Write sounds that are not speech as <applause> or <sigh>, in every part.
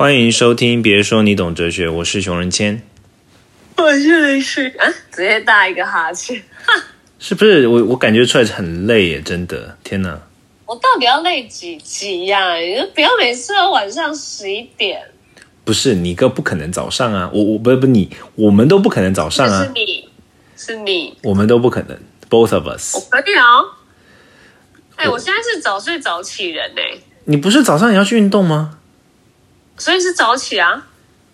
欢迎收听，别说你懂哲学，我是熊仁谦。我是雷旭啊，直接打一个哈欠。是不是我我感觉出来很累耶？真的，天哪！我到底要累几集呀、你就不要每次都晚上十一点。不是你哥不可能早上啊，我我不不你，我们都不可能早上啊是，你，是你，我们都不可能，both of us。我可以哦。哎、我现在是早睡早起人呢、你不是早上也要去运动吗？所以是早起啊。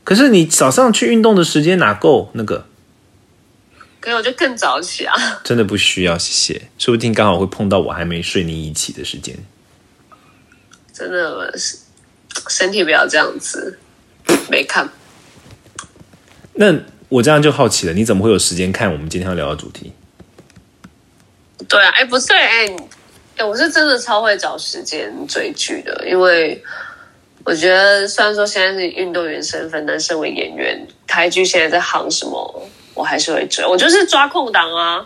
可是你早上去运动的时间哪够？那个可是我就更早起啊。真的不需要，谢谢。说不定刚好会碰到我还没睡你一起的时间。真的是身体不要这样子，没看。那我这样就好奇了，你怎么会有时间看我们今天要聊的主题？对啊，哎，不是，哎、哎，我是真的超会找时间追剧的，因为我觉得虽然说现在是运动员身份，但身为演员，台剧现在在行什么，我还是会追。我就是抓空档啊，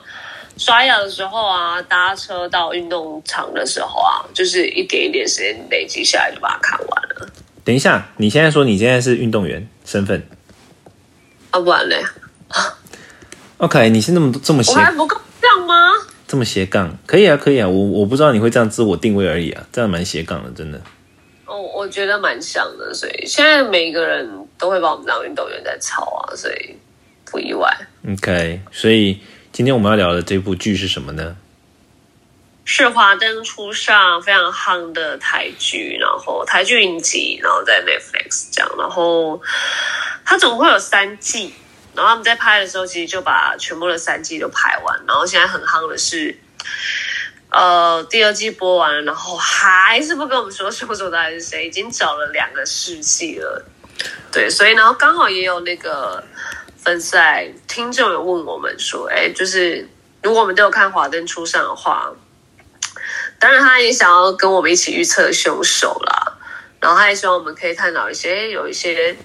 刷牙的时候啊，搭车到运动场的时候啊，就是一点一点时间累积下来，就把它看完了。等一下，你现在说你现在是运动员身份啊，不然嘞，，OK？你是那么这么斜我还不够这样吗？这么斜杠，可以啊，可以啊。我我不知道你会这样自我定位而已啊，这样蛮斜杠的，真的。哦，我觉得蛮像的，所以现在每一个人都会把我们当运动员在操啊，所以不意外。OK，所以今天我们要聊的这部剧是什么呢？是华灯初上非常夯的台剧，然后台剧影集，然后在 Netflix 这样，然后它总共会有三季，然后他们在拍的时候其实就把全部的三季都拍完，然后现在很夯的是，呃，第二季播完了，然后还是不跟我们说凶手到底是谁，已经找了两个世纪了，对，所以然后刚好也有那个粉丝在听众有问我们说，哎，就是如果我们都有看《华灯初上》的话。当然，他也想要跟我们一起预测凶手啦。然后他也希望我们可以探讨一些有一些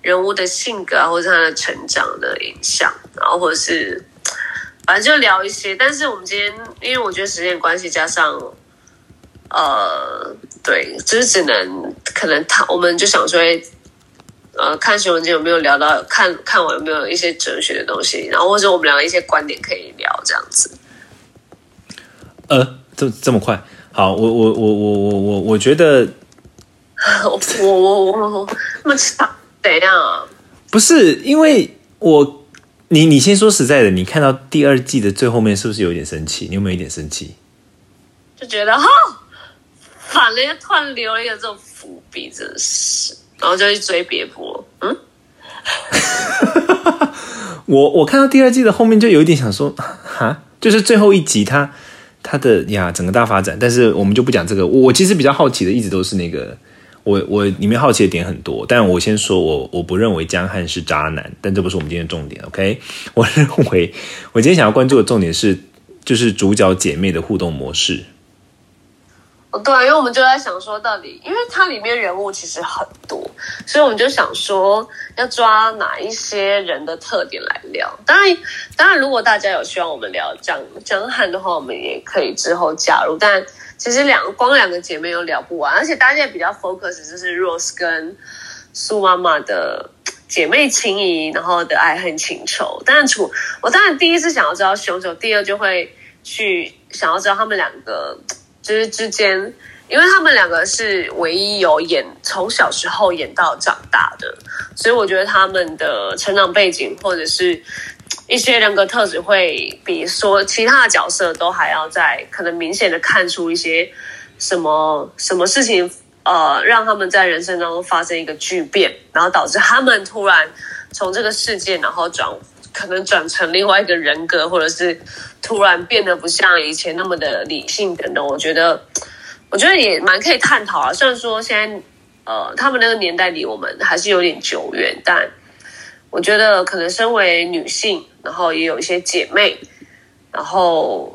人物的性格啊，或者他的成长的影响，然后或者是反正就聊一些。但是我们今天因为我觉得时间关系，加上呃，对，就是只能可能他我们就想说，诶呃，看新闻节有没有聊到看看我有没有一些哲学的东西，然后或者我们两个一些观点可以聊这样子。呃，这这么快？好，我我我我我我我觉得 <laughs> 我我我我我那么长，怎样啊？不是，因为我你你先说实在的，你看到第二季的最后面是不是有一点生气？你有没有一点生气？就觉得哈，反了，又突然留了一个这种伏笔，真的是，然后就去追别播，嗯，<laughs> 我我看到第二季的后面就有一点想说，哈，就是最后一集他他的呀整个大发展，但是我们就不讲这个。我其实比较好奇的一直都是那个，我我里面好奇的点很多，但我先说我我不认为江汉是渣男，但这不是我们今天重点，OK？<laughs> 我认为我今天想要关注的重点是，就是主角姐妹的互动模式。哦，对啊，因为我们就在想说，到底，因为它里面人物其实很多，所以我们就想说，要抓哪一些人的特点来聊。当然，当然，如果大家有希望我们聊江江汉的话，我们也可以之后加入。但其实两光两个姐妹又聊不完，而且大家也比较 focus 就是 Rose 跟苏妈妈的姐妹情谊，然后的爱恨情仇。当然，除我当然第一是想要知道凶手，第二就会去想要知道他们两个就是之间，因为他们两个是唯一有演从小时候演到长大的，所以我觉得他们的成长背景或者是一些人格特质会比说其他的角色都还要在可能明显的看出一些什么什么事情，呃，让他们在人生当中发生一个巨变，然后导致他们突然从这个事件，然后转可能转成另外一个人格，或者是突然变得不像以前那么的理性等等。我觉得，我觉得也蛮可以探讨啊。虽然说现在呃，他们那个年代离我们还是有点久远，但我觉得可能身为女性，然后也有一些姐妹，然后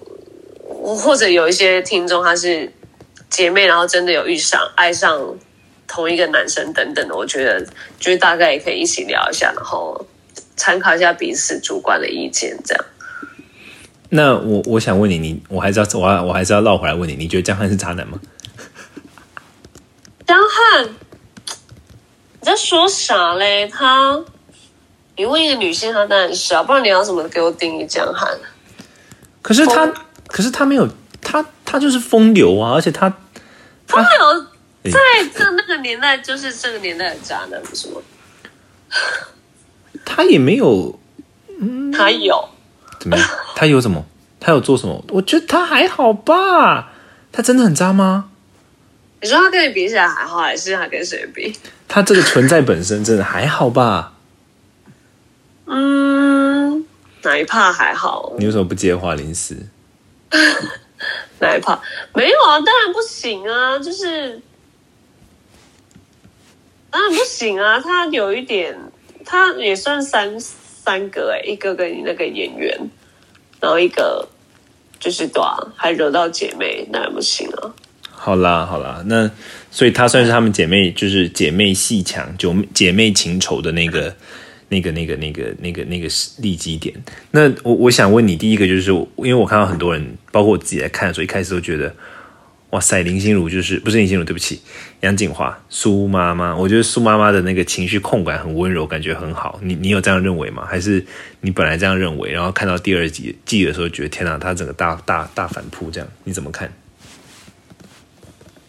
或者有一些听众她是姐妹，然后真的有遇上爱上同一个男生等等的，我觉得就是大概也可以一起聊一下，然后参考一下彼此主观的意见，这样。那我我想问你，你我还是要我要我还是要绕回来问你，你觉得江汉是渣男吗？江汉，你在说啥嘞？他，你问一个女性，她当然是啊，不然你要怎么给我定义江汉？可是他，可是他没有，他他就是风流啊，而且他风流在这那个年代，就是这个年代的渣男，不是吗？他也没有嗯他有，怎么样？他有什么？他有做什么？我觉得他还好吧。他真的很渣吗？你说他跟你比起来还好，还是他跟谁比？他这个存在本身真的还好吧？嗯，哪一怕还好？你为什么不接话，林思？哪一怕？没有啊，当然不行啊，就是当然不行啊。他有一点，他也算三三个哎、一个跟你那个演员，然后一个就是短啊，还惹到姐妹，那也不行啊。好啦，好啦，那所以她算是她们姐妹，就是姐妹戏强、就姐妹情仇的那个、那个、那个、那个、那个、那个利基点。那我我想问你，第一个就是，因为我看到很多人，包括我自己在看的时候，一开始都觉得，哇塞，林心如就是不是林心如，对不起，杨锦华、苏妈妈，我觉得苏妈妈的那个情绪控管很温柔，感觉很好。你你有这样认为吗？还是你本来这样认为，然后看到第二季季的时候，觉得天哪，她整个大大大反扑，这样你怎么看？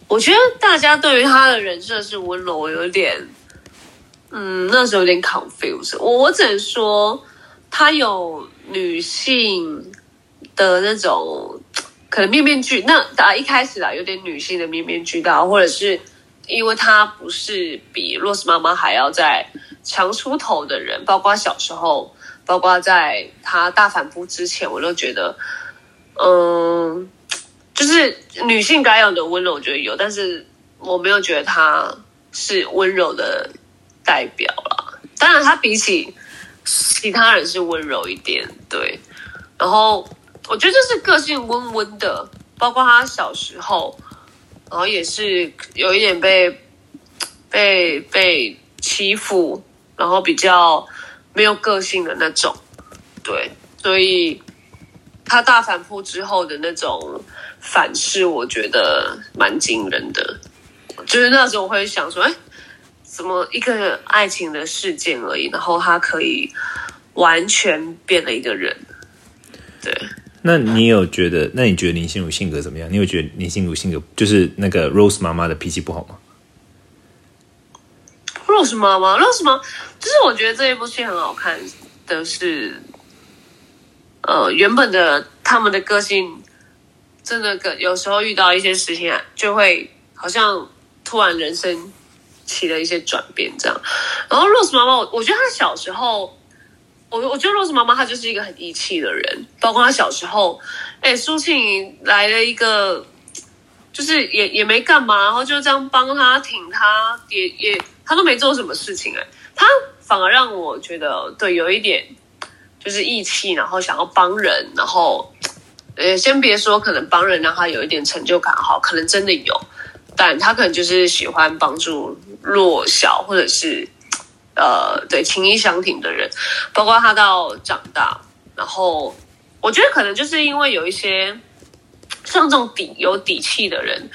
我觉得大家对于他的人设是温柔，有点，嗯，那时候有点 confused。我我只能说，他有女性的那种可能面面俱那啊，一开始啊有点女性的面面俱到，或者是因为他不是比洛斯妈妈还要再强出头的人，包括小时候，包括在他大反扑之前，我都觉得，嗯。就是女性该有的温柔，我觉得有，但是我没有觉得她是温柔的代表啦。当然，他比起其他人是温柔一点，对。然后我觉得这是个性温温的，包括他小时候，然后也是有一点被被被欺负，然后比较没有个性的那种，对。所以他大反扑之后的那种。反噬我觉得蛮惊人的，就是那时候我会想说，哎，怎么一个爱情的事件而已，然后他可以完全变了一个人？对。那你有觉得？那你觉得林心如性格怎么样？你有觉得林心如性格就是那个 Rose 妈妈的脾气不好吗？Rose 妈妈，Rose 妈，就是我觉得这一部戏很好看的是，呃，原本的他们的个性。真的，个有时候遇到一些事情啊，就会好像突然人生起了一些转变这样。然后 Rose 妈妈，我我觉得她小时候，我我觉得 Rose 妈妈她就是一个很义气的人，包括她小时候，哎，苏庆来了一个，就是也也没干嘛，然后就这样帮他挺他，也也他都没做什么事情哎，他反而让我觉得对有一点就是义气，然后想要帮人，然后。呃，先别说可能帮人让他有一点成就感，好，可能真的有，但他可能就是喜欢帮助弱小或者是呃，对情谊相挺的人，包括他到长大，然后我觉得可能就是因为有一些像这种底有底气的人，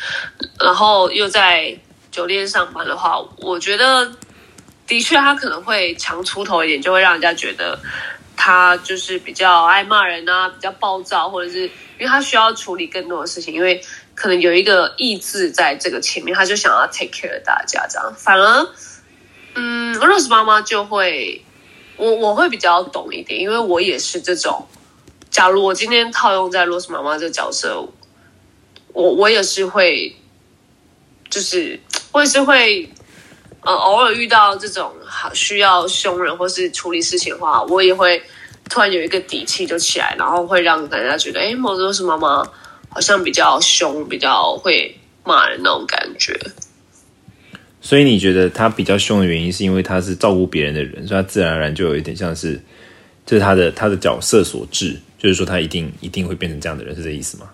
然后又在酒店上班的话，我觉得的确他可能会强出头一点，就会让人家觉得。他就是比较爱骂人啊，比较暴躁，或者是因为他需要处理更多的事情，因为可能有一个意志在这个前面，他就想要 take care 大家这样。反而，嗯，Rose 妈妈就会，我我会比较懂一点，因为我也是这种。假如我今天套用在 Rose 妈妈这个角色，我我也是会，就是我也是会。呃，偶尔遇到这种需要凶人或是处理事情的话，我也会突然有一个底气就起来，然后会让大家觉得，哎，某种是妈妈好像比较凶，比较会骂人那种感觉。所以你觉得他比较凶的原因，是因为他是照顾别人的人，所以他自然而然就有一点像是，这是他的他的角色所致，就是说他一定一定会变成这样的人，是这意思吗？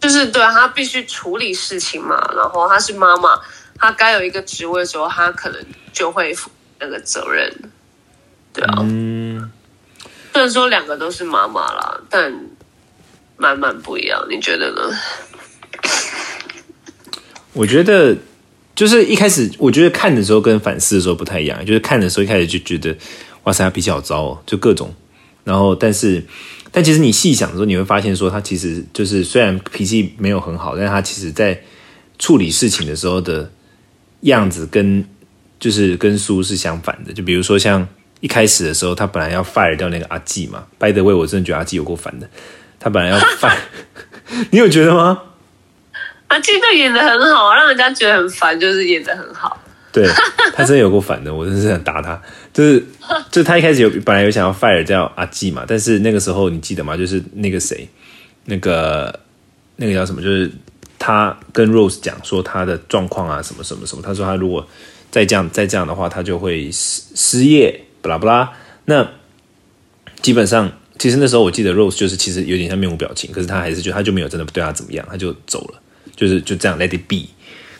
就是对他必须处理事情嘛，然后他是妈妈。他该有一个职位的时候，他可能就会负那个责任，对啊。嗯，虽然说两个都是妈妈啦，但慢慢不一样，你觉得呢？我觉得就是一开始我觉得看的时候跟反思的时候不太一样，就是看的时候一开始就觉得哇塞，他脾气好糟哦，就各种，然后但是但其实你细想的时候，你会发现说他其实就是虽然脾气没有很好，但他其实在处理事情的时候的样子跟就是跟苏是相反的，就比如说像一开始的时候，他本来要 fire 掉那个阿纪嘛，by the way，我真的觉得阿纪有够烦的，他本来要 fire，<laughs> 你有觉得吗？阿纪都演的很好，让人家觉得很烦，就是演的很好。对他真的有够烦的，我真是想打他。就是，<laughs> 就是他一开始有本来有想要 fire 掉阿纪嘛，但是那个时候你记得吗？就是那个谁，那个那个叫什么？就是他跟 Rose 讲说他的状况啊，什么什么什么。他说他如果再这样再这样的话，他就会失失业，不拉不拉。那基本上，其实那时候我记得 Rose 就是其实有点像面无表情，可是他还是就他就没有真的对他怎么样，他就走了，就是就这样 let it be。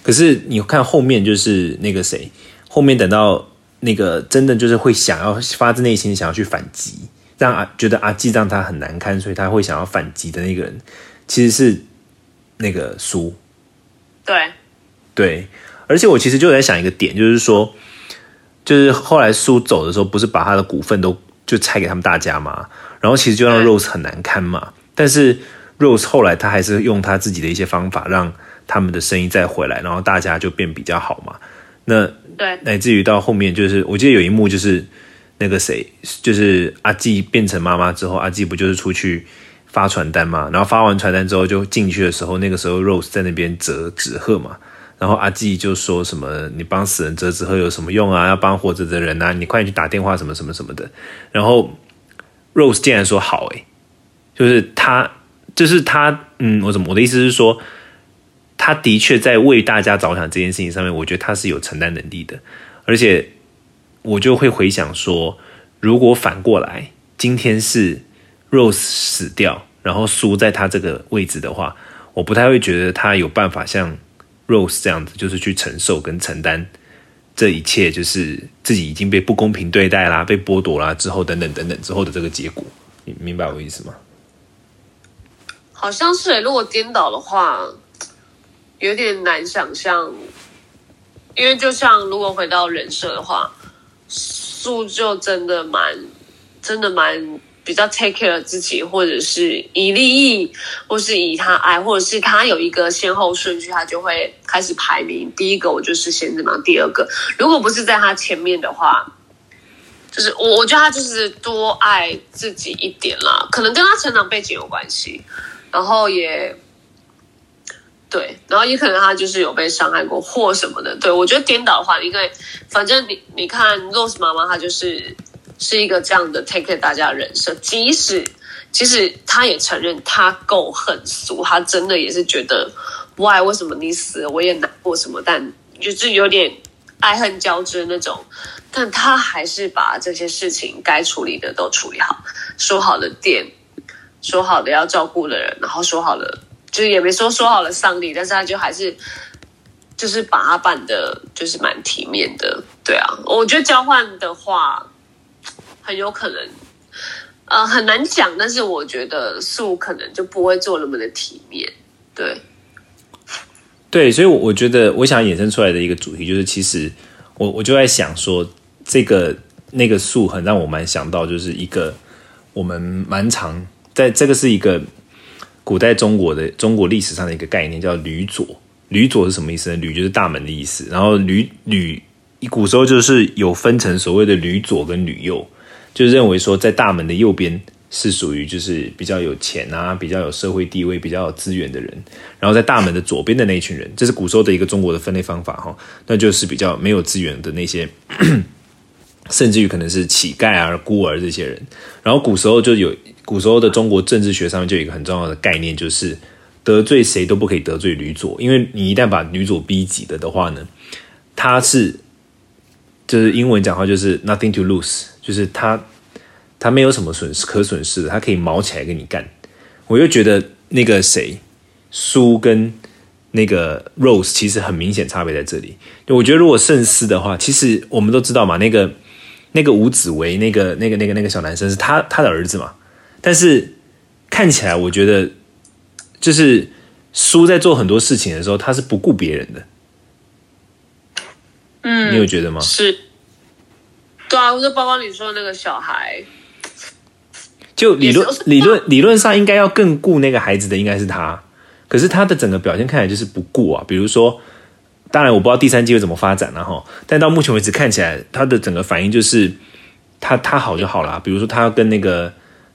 可是你看后面就是那个谁，后面等到那个真的就是会想要发自内心想要去反击，让阿觉得阿纪让他很难堪，所以他会想要反击的那个人，其实是那个苏。对，对，而且我其实就在想一个点，就是说，就是后来苏走的时候，不是把他的股份都就拆给他们大家嘛，然后其实就让 Rose 很难堪嘛。但是 Rose 后来他还是用他自己的一些方法，让他们的生意再回来，然后大家就变比较好嘛。那对，乃至于到后面，就是我记得有一幕就是那个谁，就是阿纪变成妈妈之后，阿纪不就是出去发传单嘛？然后发完传单之后就进去的时候，那个时候 Rose 在那边折纸鹤嘛，然后阿纪就说什么：“你帮死人折纸鹤有什么用啊？要帮活着的人啊，你快点去打电话什么什么什么的。”然后 Rose 竟然说好、欸，就是他，就是他，嗯，我怎么我的意思是说。他的确在为大家着想这件事情上面，我觉得他是有承担能力的，而且我就会回想说，如果反过来今天是 Rose 死掉，然后输在他这个位置的话，我不太会觉得他有办法像 Rose 这样子，就是去承受跟承担这一切，就是自己已经被不公平对待啦、被剥夺啦之后等等等等之后的这个结果，你明白我意思吗？好像是。如果颠倒的话，有点难想象。因为就像如果回到人设的话，素就真的蛮，真的蛮比较 take care 自己，或者是以利益，或是以他爱，或者是他有一个先后顺序，他就会开始排名。第一个我就是先怎么，第二个如果不是在他前面的话，就是我我觉得他就是多爱自己一点啦，可能跟他成长背景有关系，然后也对，然后也可能他就是有被伤害过或什么的。对我觉得颠倒的话，因为反正你你看 Rose 妈妈，她就是是一个这样的 take 大家人设，即使即使他也承认他够狠俗，他真的也是觉得 why 为什么你死我也难过什么，但就是有点爱恨交织那种。但他还是把这些事情该处理的都处理好，说好的店，说好的要照顾的人，然后说好了，就是也没说说好了丧礼，但是他就还是就是把他办的，就是蛮体面的。对啊，我觉得交换的话很有可能，呃，很难讲，但是我觉得树可能就不会做那么的体面。对，对，所以，我我觉得我想衍生出来的一个主题就是，其实我我就在想说，这个那个树很让我蛮想到，就是一个我们蛮常在这个是一个古代中国的中国历史上的一个概念，叫吕左。吕左是什么意思呢？吕就是大门的意思，然后吕吕古时候就是有分成所谓的吕左跟吕右，就认为说在大门的右边是属于就是比较有钱啊，比较有社会地位、比较有资源的人，然后在大门的左边的那一群人，这是古时候的一个中国的分类方法哈，那就是比较没有资源的那些，<clears throat> 甚至于可能是乞丐啊、孤儿这些人。然后古时候就有古时候的中国政治学上面就有一个很重要的概念，就是得罪谁都不可以得罪吕左，因为你一旦把吕左逼急了的话呢，他是就是英文讲话就是 nothing to lose，就是他他没有什么损失可损失的，他可以毛起来跟你干。我就觉得那个谁苏跟那个 Rose 其实很明显差别在这里。我觉得如果慎思的话，其实我们都知道嘛，那个那个吴子维那个那个那个那个小男生是他他的儿子嘛，但是看起来我觉得就是苏在做很多事情的时候，他是不顾别人的。嗯，你有觉得吗？是，对啊，就包括你说的那个小孩，就理论理论理论上应该要更顾那个孩子的应该是他，可是他的整个表现看起来就是不顾啊。比如说，当然我不知道第三季会怎么发展然、后，但到目前为止看起来他的整个反应就是他他好就好啦。比如说他要跟那个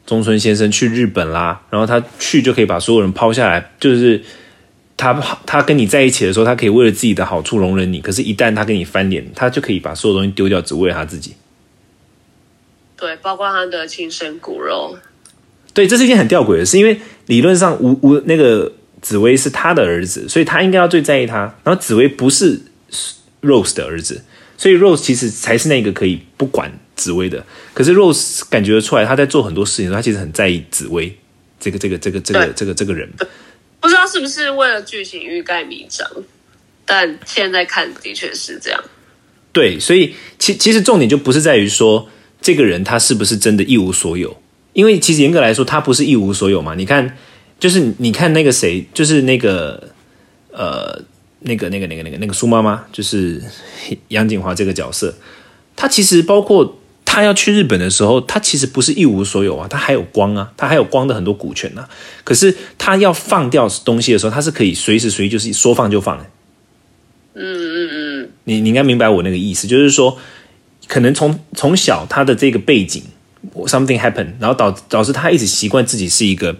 中村先生去日本啦，然后他去就可以把所有人抛下来，就是他他跟你在一起的时候，他可以为了自己的好处容忍你，可是一旦他跟你翻脸，他就可以把所有东西丢掉，只为了他自己。对，包括他的亲生骨肉，对，这是一件很吊诡的事，因为理论上吴吴那个紫薇是他的儿子，所以他应该要最在意他。然后紫薇不是 Rose 的儿子，所以 Rose 其实才是那个可以不管紫薇的。可是 Rose 感觉得出来，他在做很多事情他其实很在意紫薇这个这个这个这个对这个这个人。不知道是不是为了剧情欲盖弥彰，但现在看的确是这样。对，所以其其实重点就不是在于说这个人他是不是真的一无所有，因为其实严格来说他不是一无所有嘛。你看，就是你看那个谁，就是那个呃那个那个那个那个那个苏妈妈，就是杨锦华这个角色，他其实包括他要去日本的时候，他其实不是一无所有啊，他还有光啊，他还有光的很多股权啊。可是他要放掉东西的时候，他是可以随时随地就是说放就放、欸嗯嗯嗯，你你应该明白我那个意思，就是说，可能从从小他的这个背景，something happen，然后导导致他一直习惯自己是一个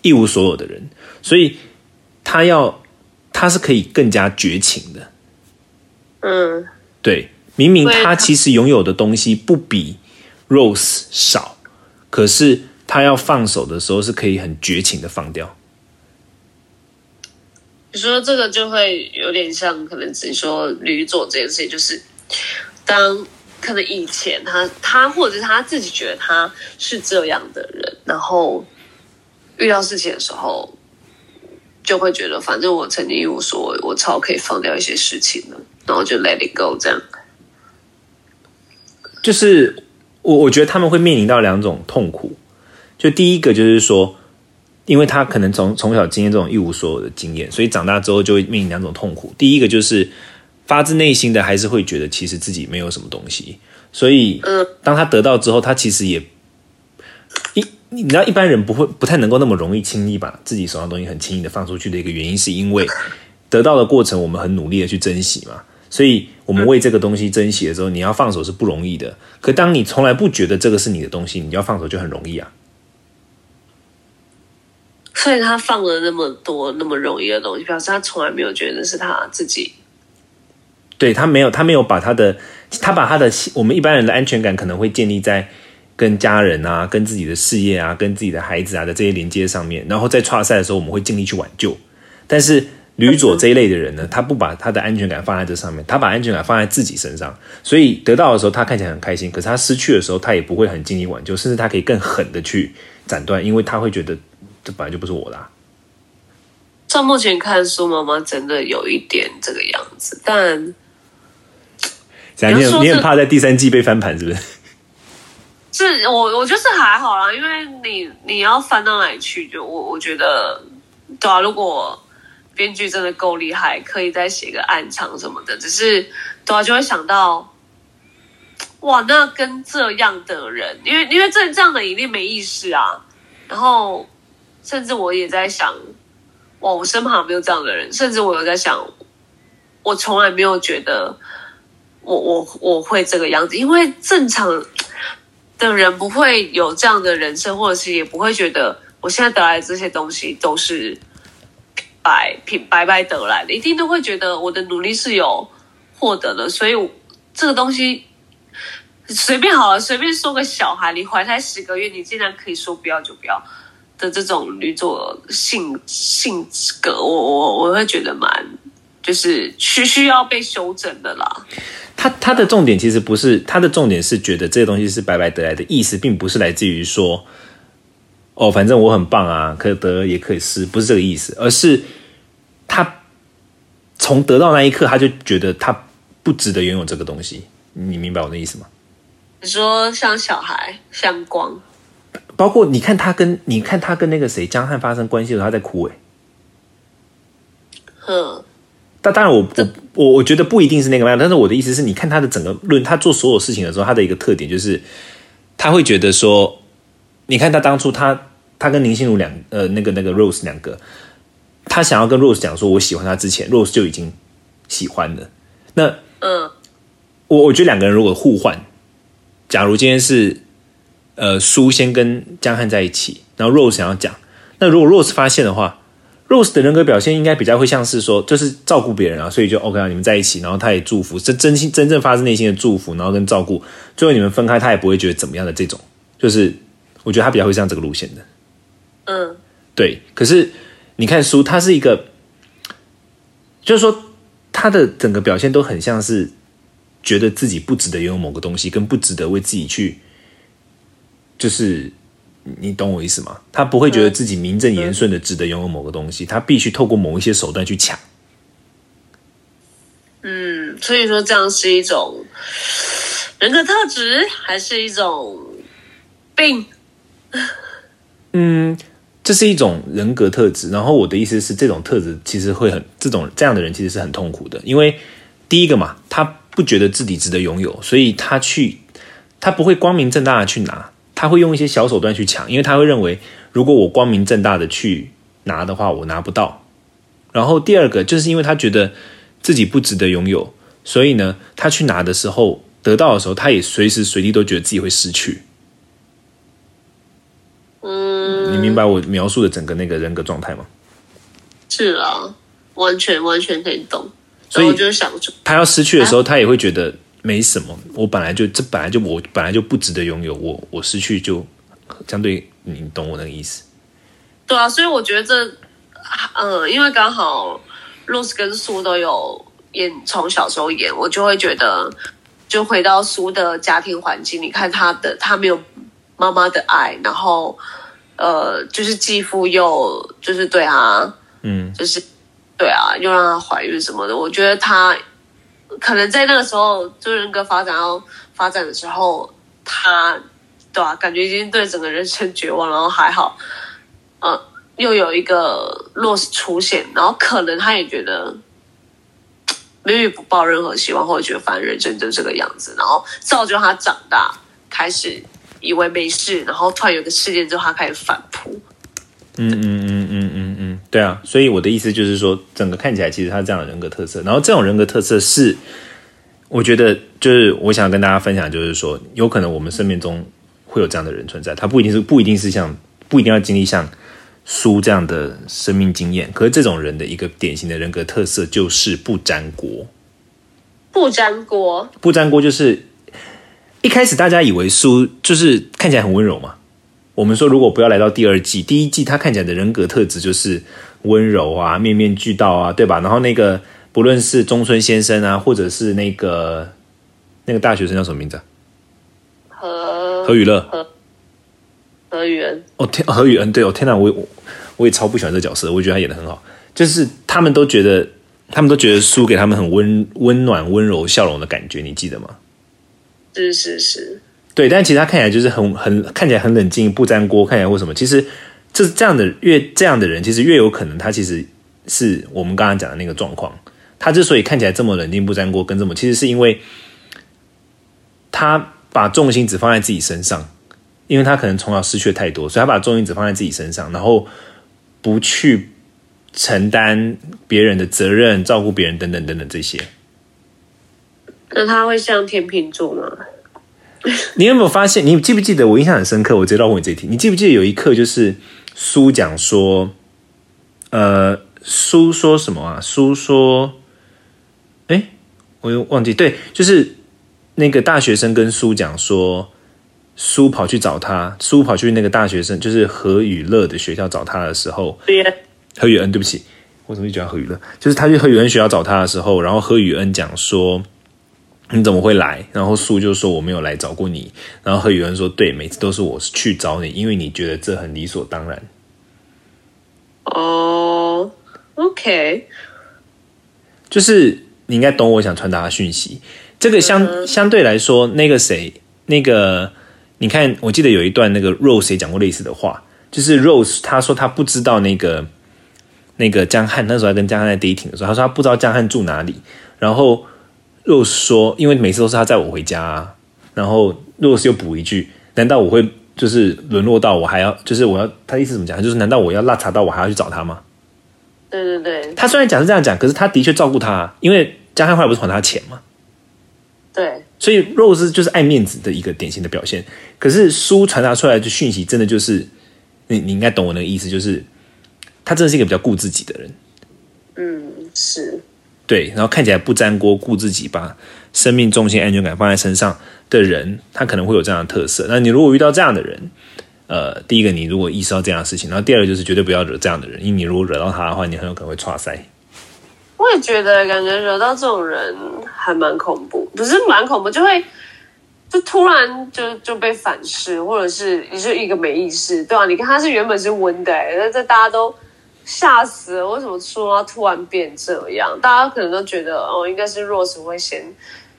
一无所有的人，所以他要他是可以更加绝情的。嗯，对，明明对他他其实拥有的东西不比 Rose 少，可是他要放手的时候是可以很绝情的放掉。你说这个就会有点像，可能只说驴左这件事情，就是当可能以前他他或者是他自己觉得他是这样的人，然后遇到事情的时候，就会觉得反正我曾经一无所有，我超可以放掉一些事情的，然后就 let it go 这样。就是我我觉得他们会面临到两种痛苦，就第一个就是说，因为他可能从从小经验这种一无所有的经验，所以长大之后就会面临两种痛苦。第一个就是发自内心的还是会觉得其实自己没有什么东西，所以嗯当他得到之后，他其实也一你知道一般人不会不太能够那么容易轻易把自己手上的东西很轻易的放出去的一个原因，是因为 <laughs> 得到的过程我们很努力的去珍惜嘛，所以我们为这个东西珍惜的时候，你要放手是不容易的。可当你从来不觉得这个是你的东西，你要放手就很容易啊。所以他放了那么多那么容易的东西，表示他从来没有觉得是他自己。对他没有，他没有把他的，他把他的我们一般人的安全感可能会建立在跟家人啊、跟自己的事业啊、跟自己的孩子啊的这些连接上面，然后在跨赛的时候，我们会尽力去挽救。但是吕佐这一类的人呢，他不把他的安全感放在这上面，他把安全感放在自己身上，所以得到的时候他看起来很开心，可是他失去的时候，他也不会很尽力挽救，甚至他可以更狠的去斩断，因为他会觉得这本来就不是我的、照目前看，苏妈妈真的有一点这个样子，但怎样？你你很怕在第三季被翻盘，是不是？<laughs> 是我我就是还好啦，因为你你要翻到哪里去，就我我觉得，对啊，如果编剧真的够厉害，可以再写个暗场什么的，只是对啊，就会想到，哇，那跟这样的人，因为因为这这样的一定没意思啊，然后甚至我也在想，哇，我身旁有没有这样的人，甚至我有在想，我从来没有觉得我我我会这个样子，因为正常的人不会有这样的人生，或者是也不会觉得我现在得来的这些东西都是白平白白得来的，一定都会觉得我的努力是有获得的，所以这个东西随便好了，随便说个小孩，你怀胎十个月，你竟然可以说不要就不要的这种女作性性格，我我我会觉得蛮就是需需要被修正的啦。他他的重点其实不是他的重点是觉得这个东西是白白得来的意思，并不是来自于说，哦，反正我很棒啊，可得也可以失，不是这个意思，而是他从得到那一刻，他就觉得他不值得拥有这个东西。你明白我的意思吗？你说像小孩像光，包括你看他跟你看他跟那个谁江汉发生关系的时候，他在哭诶、嗯，但当然我，我我我觉得不一定是那个样，但是我的意思是你看他的整个论，他做所有事情的时候，他的一个特点就是他会觉得说，你看他当初他他跟林心如两呃那个那个 Rose 两个，他想要跟 Rose 讲说我喜欢他之前，Rose 就已经喜欢了。那嗯，我我觉得两个人如果互换，假如今天是呃苏先跟江汉在一起，然后 Rose 想要讲，那如果 Rose 发现的话，Rose 的人格表现应该比较会像是说，就是照顾别人啊，所以就 OK 啊，你们在一起，然后他也祝福，真真心真正发自内心的祝福，然后跟照顾，最后你们分开，他也不会觉得怎么样的这种，就是我觉得他比较会像这个路线的，嗯，对。可是你看书，他是一个，就是说他的整个表现都很像是觉得自己不值得拥有某个东西，跟不值得为自己去，就是你懂我意思吗？他不会觉得自己名正言顺的值得拥有某个东西，他必须透过某一些手段去抢。嗯，所以说这样是一种人格特质，还是一种病？嗯，这是一种人格特质。然后我的意思是，这种特质其实会很这种这样的人其实是很痛苦的，因为第一个嘛，他不觉得自己值得拥有，所以他去他不会光明正大的去拿，他会用一些小手段去抢，因为他会认为，如果我光明正大的去拿的话，我拿不到。然后第二个就是因为他觉得自己不值得拥有，所以呢，他去拿的时候得到的时候，他也随时随地都觉得自己会失去。嗯，你明白我描述的整个那个人格状态吗？是啊，完全完全可以懂。所以就想说，他要失去的时候，他也会觉得没什么。我本来就这本来就我本来就不值得拥有，我我失去就相对你懂我那个意思。对啊，所以我觉得这，嗯，因为刚好 Rose 跟苏都有演，从小时候演，我就会觉得，就回到苏的家庭环境，你看他的他没有妈妈的爱，然后呃，就是继父又就是对他，嗯，就是对啊，又让她怀孕什么的，我觉得他可能在那个时候，就是人格发展要发展的时候，他对啊，感觉已经对整个人生绝望，然后还好，呃，又有一个 Rose 出现，然后可能他也觉得。maybe 不抱任何希望，或者觉得反正人生就这个样子，然后造就他长大，开始以为没事，然后突然有个事件之后，他开始反扑。嗯嗯嗯嗯，对啊，所以我的意思就是说，整个看起来其实他这样的人格特色，然后这种人格特色是，我觉得就是我想跟大家分享，就是说，有可能我们生命中会有这样的人存在，他不一定是不一定是像不一定要经历像苏这样的生命经验，可是这种人的一个典型的人格特色就是不粘锅。不粘锅，不粘锅就是一开始大家以为苏就是看起来很温柔嘛。我们说如果不要来到第二季，第一季他看起来的人格特质就是温柔啊、面面俱到啊，对吧？然后那个不论是中村先生啊，或者是那个那个大学生叫什么名字、啊？何何雨乐。何宇恩，哦天，何雨恩，对哦，天哪，我我我也超不喜欢这个角色，我觉得他演的很好，就是他们都觉得他们都觉得苏给他们很温温暖、温柔、笑容的感觉，你记得吗？是是是，对，但其实他看起来就是很很看起来很冷静，不沾锅，看起来为什么？其实这这样的越这样的人，其实越有可能他其实是我们刚刚讲的那个状况。他之所以看起来这么冷静不沾锅，跟这么其实是因为他把重心只放在自己身上，因为他可能从小失去太多，所以他把重心只放在自己身上，然后不去承担别人的责任、照顾别人等等等等这些。那他会像天秤座吗？<laughs> 你有没有发现？你记不记得？我印象很深刻。我直接到问你这一题。你记不记得有一刻就是苏讲说，呃，苏说什么啊？苏说，哎，我又忘记。对，就是那个大学生跟苏讲说，苏跑去找他，苏跑去那个大学生，就是何雨乐的学校找他的时候，对，何雨恩，对不起，我怎么就叫何雨乐？就是他去何雨恩学校找他的时候，然后何雨恩讲说。你怎么会来？然后树就说我没有来找过你。然后何宇恩说对，每次都是我去找你，因为你觉得这很理所当然。哦，OK，就是你应该懂我想传达的讯息。这个相相对来说，那个谁，那个你看，我记得有一段那个 Rose 也讲过类似的话，就是 Rose 他说他不知道那个那个江汉那时候还跟江汉在 dating 的时候，他说他不知道江汉住哪里，然后 Rose 说，因为每次都是他载我回家、啊，然后 Rose 又补一句，难道我会就是沦落到我还要就是我要他的意思怎么讲？就是难道我要落差到我还要去找他吗？对对对他虽然讲是这样讲，可是他的确照顾他、啊，因为江汉后来不是还他钱吗，对，所以 Rose 就是爱面子的一个典型的表现。可是书传达出来的讯息，真的就是你你应该懂我那个意思，就是他真的是一个比较顾自己的人，嗯，是，对，然后看起来不沾锅顾自己，把生命重心、安全感放在身上的人，他可能会有这样的特色。那你如果遇到这样的人，呃，第一个你如果意识到这样的事情，然后第二个就是绝对不要惹这样的人，因为你如果惹到他的话，你很有可能会岔塞。我也觉得感觉惹到这种人还蛮恐怖，不是蛮恐怖，就会就突然就就被反噬，或者是你就一个没意识，对啊，你看他是原本是温的、欸，那这大家都吓死了，为什么说他突然变这样？大家可能都觉得哦，应该是 Rose 会先。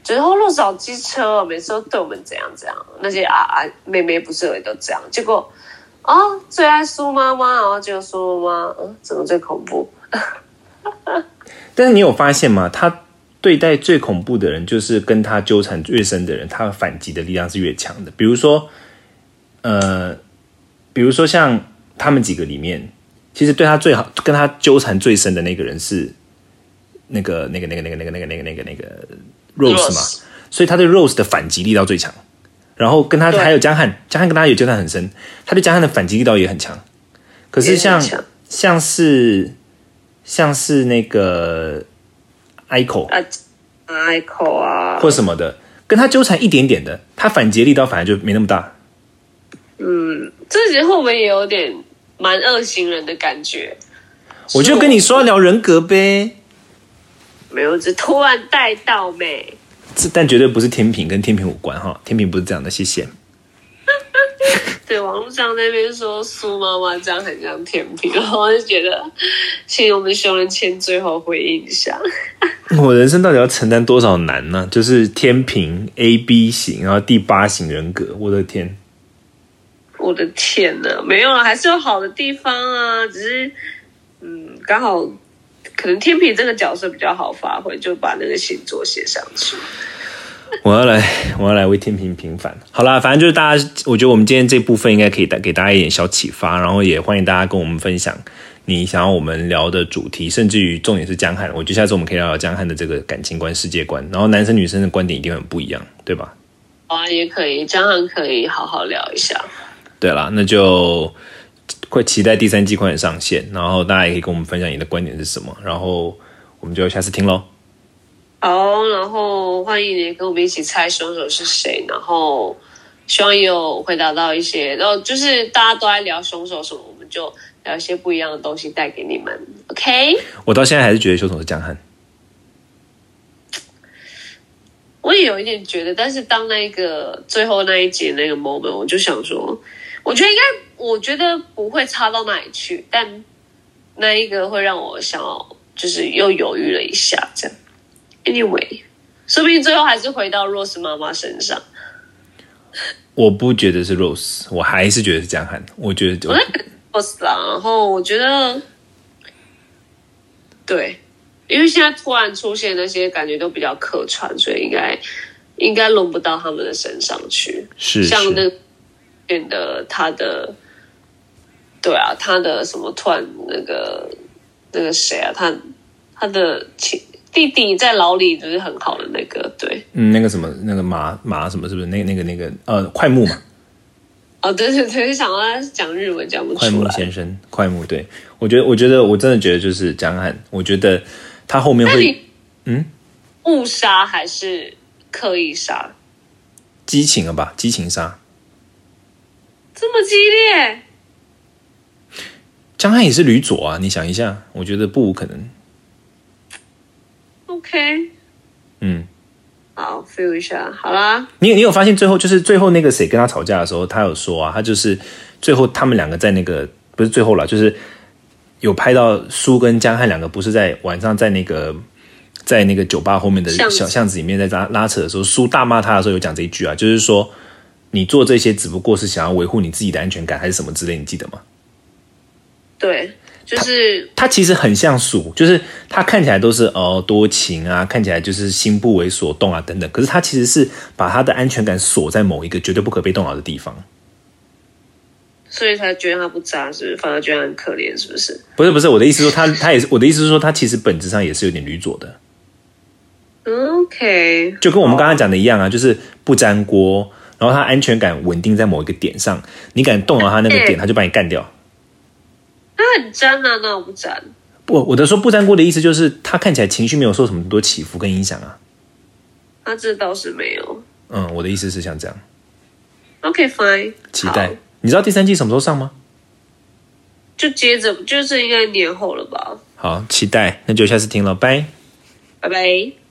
觉得哦，洛好机车，每次都对我们怎样怎样，那些啊啊妹妹不是也都这样？结果哦，最爱苏妈妈，然后就苏妈妈，嗯，怎么最恐怖？<laughs> 但是你有发现吗？他对待最恐怖的人，就是跟他纠缠越深的人，他反击的力量是越强的。比如说，呃，比如说像他们几个里面，其实对他最好、跟他纠缠最深的那个人是那个、那个、那个、那个、那个、那个、那个、那个、那个 Rose 嘛，所以他对 Rose 的反击力道最强。然后跟他还有江汉，江汉跟他也纠缠很深，他对江汉的反击力道也很强。可是像像是像是那个 Ico 啊，Ico 啊，或什么的，跟他纠缠一点点的，他反击力道反而就没那么大。嗯这节后面也有点蛮恶行人的感觉。我就跟你说要聊人格呗，没有，只突然带到没。这但绝对不是天平，跟天平无关哈，天平不是这样的，谢谢。<laughs> 对，网络上那边说苏妈妈这样很像天平，然后我就觉得，请我们熊仁谦最后回应一下。<laughs> 我人生到底要承担多少难呢？就是天平 A B 型，然后第八型人格，我的天！我的天呐，没有啊，还是有好的地方啊，只是嗯，刚好可能天平这个角色比较好发挥，就把那个星座写上去。我要来，我要来为天平平反。好啦，反正就是大家，我觉得我们今天这部分应该可以带给大家一点小启发，然后也欢迎大家跟我们分享你想要我们聊的主题，甚至于重点是江汉。我觉得下次我们可以聊聊江汉的这个感情观、世界观，然后男生女生的观点一定很不一样，对吧？啊，也可以，江汉可以好好聊一下。对啦，那就会期待第三季快点上线，然后大家也可以跟我们分享你的观点是什么，然后我们就下次听喽。好，然后欢迎你跟我们一起猜凶手是谁，然后希望也有回答到一些，然后就是大家都在聊凶手什么，我们就聊一些不一样的东西带给你们。OK，我到现在还是觉得凶手是江汉。我也有一点觉得，但是当那个最后那一节那个 moment，我就想说，我觉得应该，我觉得不会差到哪里去，但那一个会让我想要，就是又犹豫了一下，这样。Anyway，说不定最后还是回到 Rose 妈妈身上。我不觉得是 Rose，我还是觉得是江汉。我觉得我在 Rose 啦，然后我觉得，对，因为现在突然出现那些感觉都比较客串，所以应该应该轮不到他们的身上去。是是像那变得他的，对啊，他的什么突然那个那个谁啊，他他的亲弟弟在牢里就是很好的那个，对，嗯，那个什么，那个马马什么，是不是？那那个那个呃，快木嘛，哦，对对对，想到他讲日文讲不快木出来，先生，快木。对我觉得，我觉得我真的觉得就是江汉，我觉得他后面会嗯误杀还是刻意杀？激情了吧？激情杀，这么激烈？江汉也是吕左啊，你想一下，我觉得不无可能。OK，嗯，好，feel 一下，好啦，你你有发现最后就是最后那个谁跟他吵架的时候，他有说啊，他就是最后他们两个在那个不是最后了，就是有拍到苏跟江汉两个不是在晚上在那个在那个酒吧后面的小巷子里面在拉拉扯的时候，苏大骂他的时候有讲这一句啊，就是说你做这些只不过是想要维护你自己的安全感还是什么之类，你记得吗？对，就是他其实很像鼠，就是他看起来都是哦多情啊，看起来就是心不为所动啊等等。可是他其实是把他的安全感锁在某一个绝对不可被动摇的地方。所以才觉得他不渣，是不是？反而觉得很可怜，是不是？不是不是，我的意思说他他也是我的意思是说他其实本质上也是有点驴左的，OK，就跟我们刚刚讲的一样啊，就是不粘锅，然后他安全感稳定在某一个点上，你敢动摇他那个点，嗯他就把你干掉。他很粘啊，那我不粘。不，我的说不粘锅的意思就是他看起来情绪没有受什么多起伏跟影响啊。他这倒是没有。嗯，我的意思是像这样，OK，fine，、期待。你知道第三季什么时候上吗？就接着就是应该年后了吧？好，期待，那就下次听了，拜。拜拜。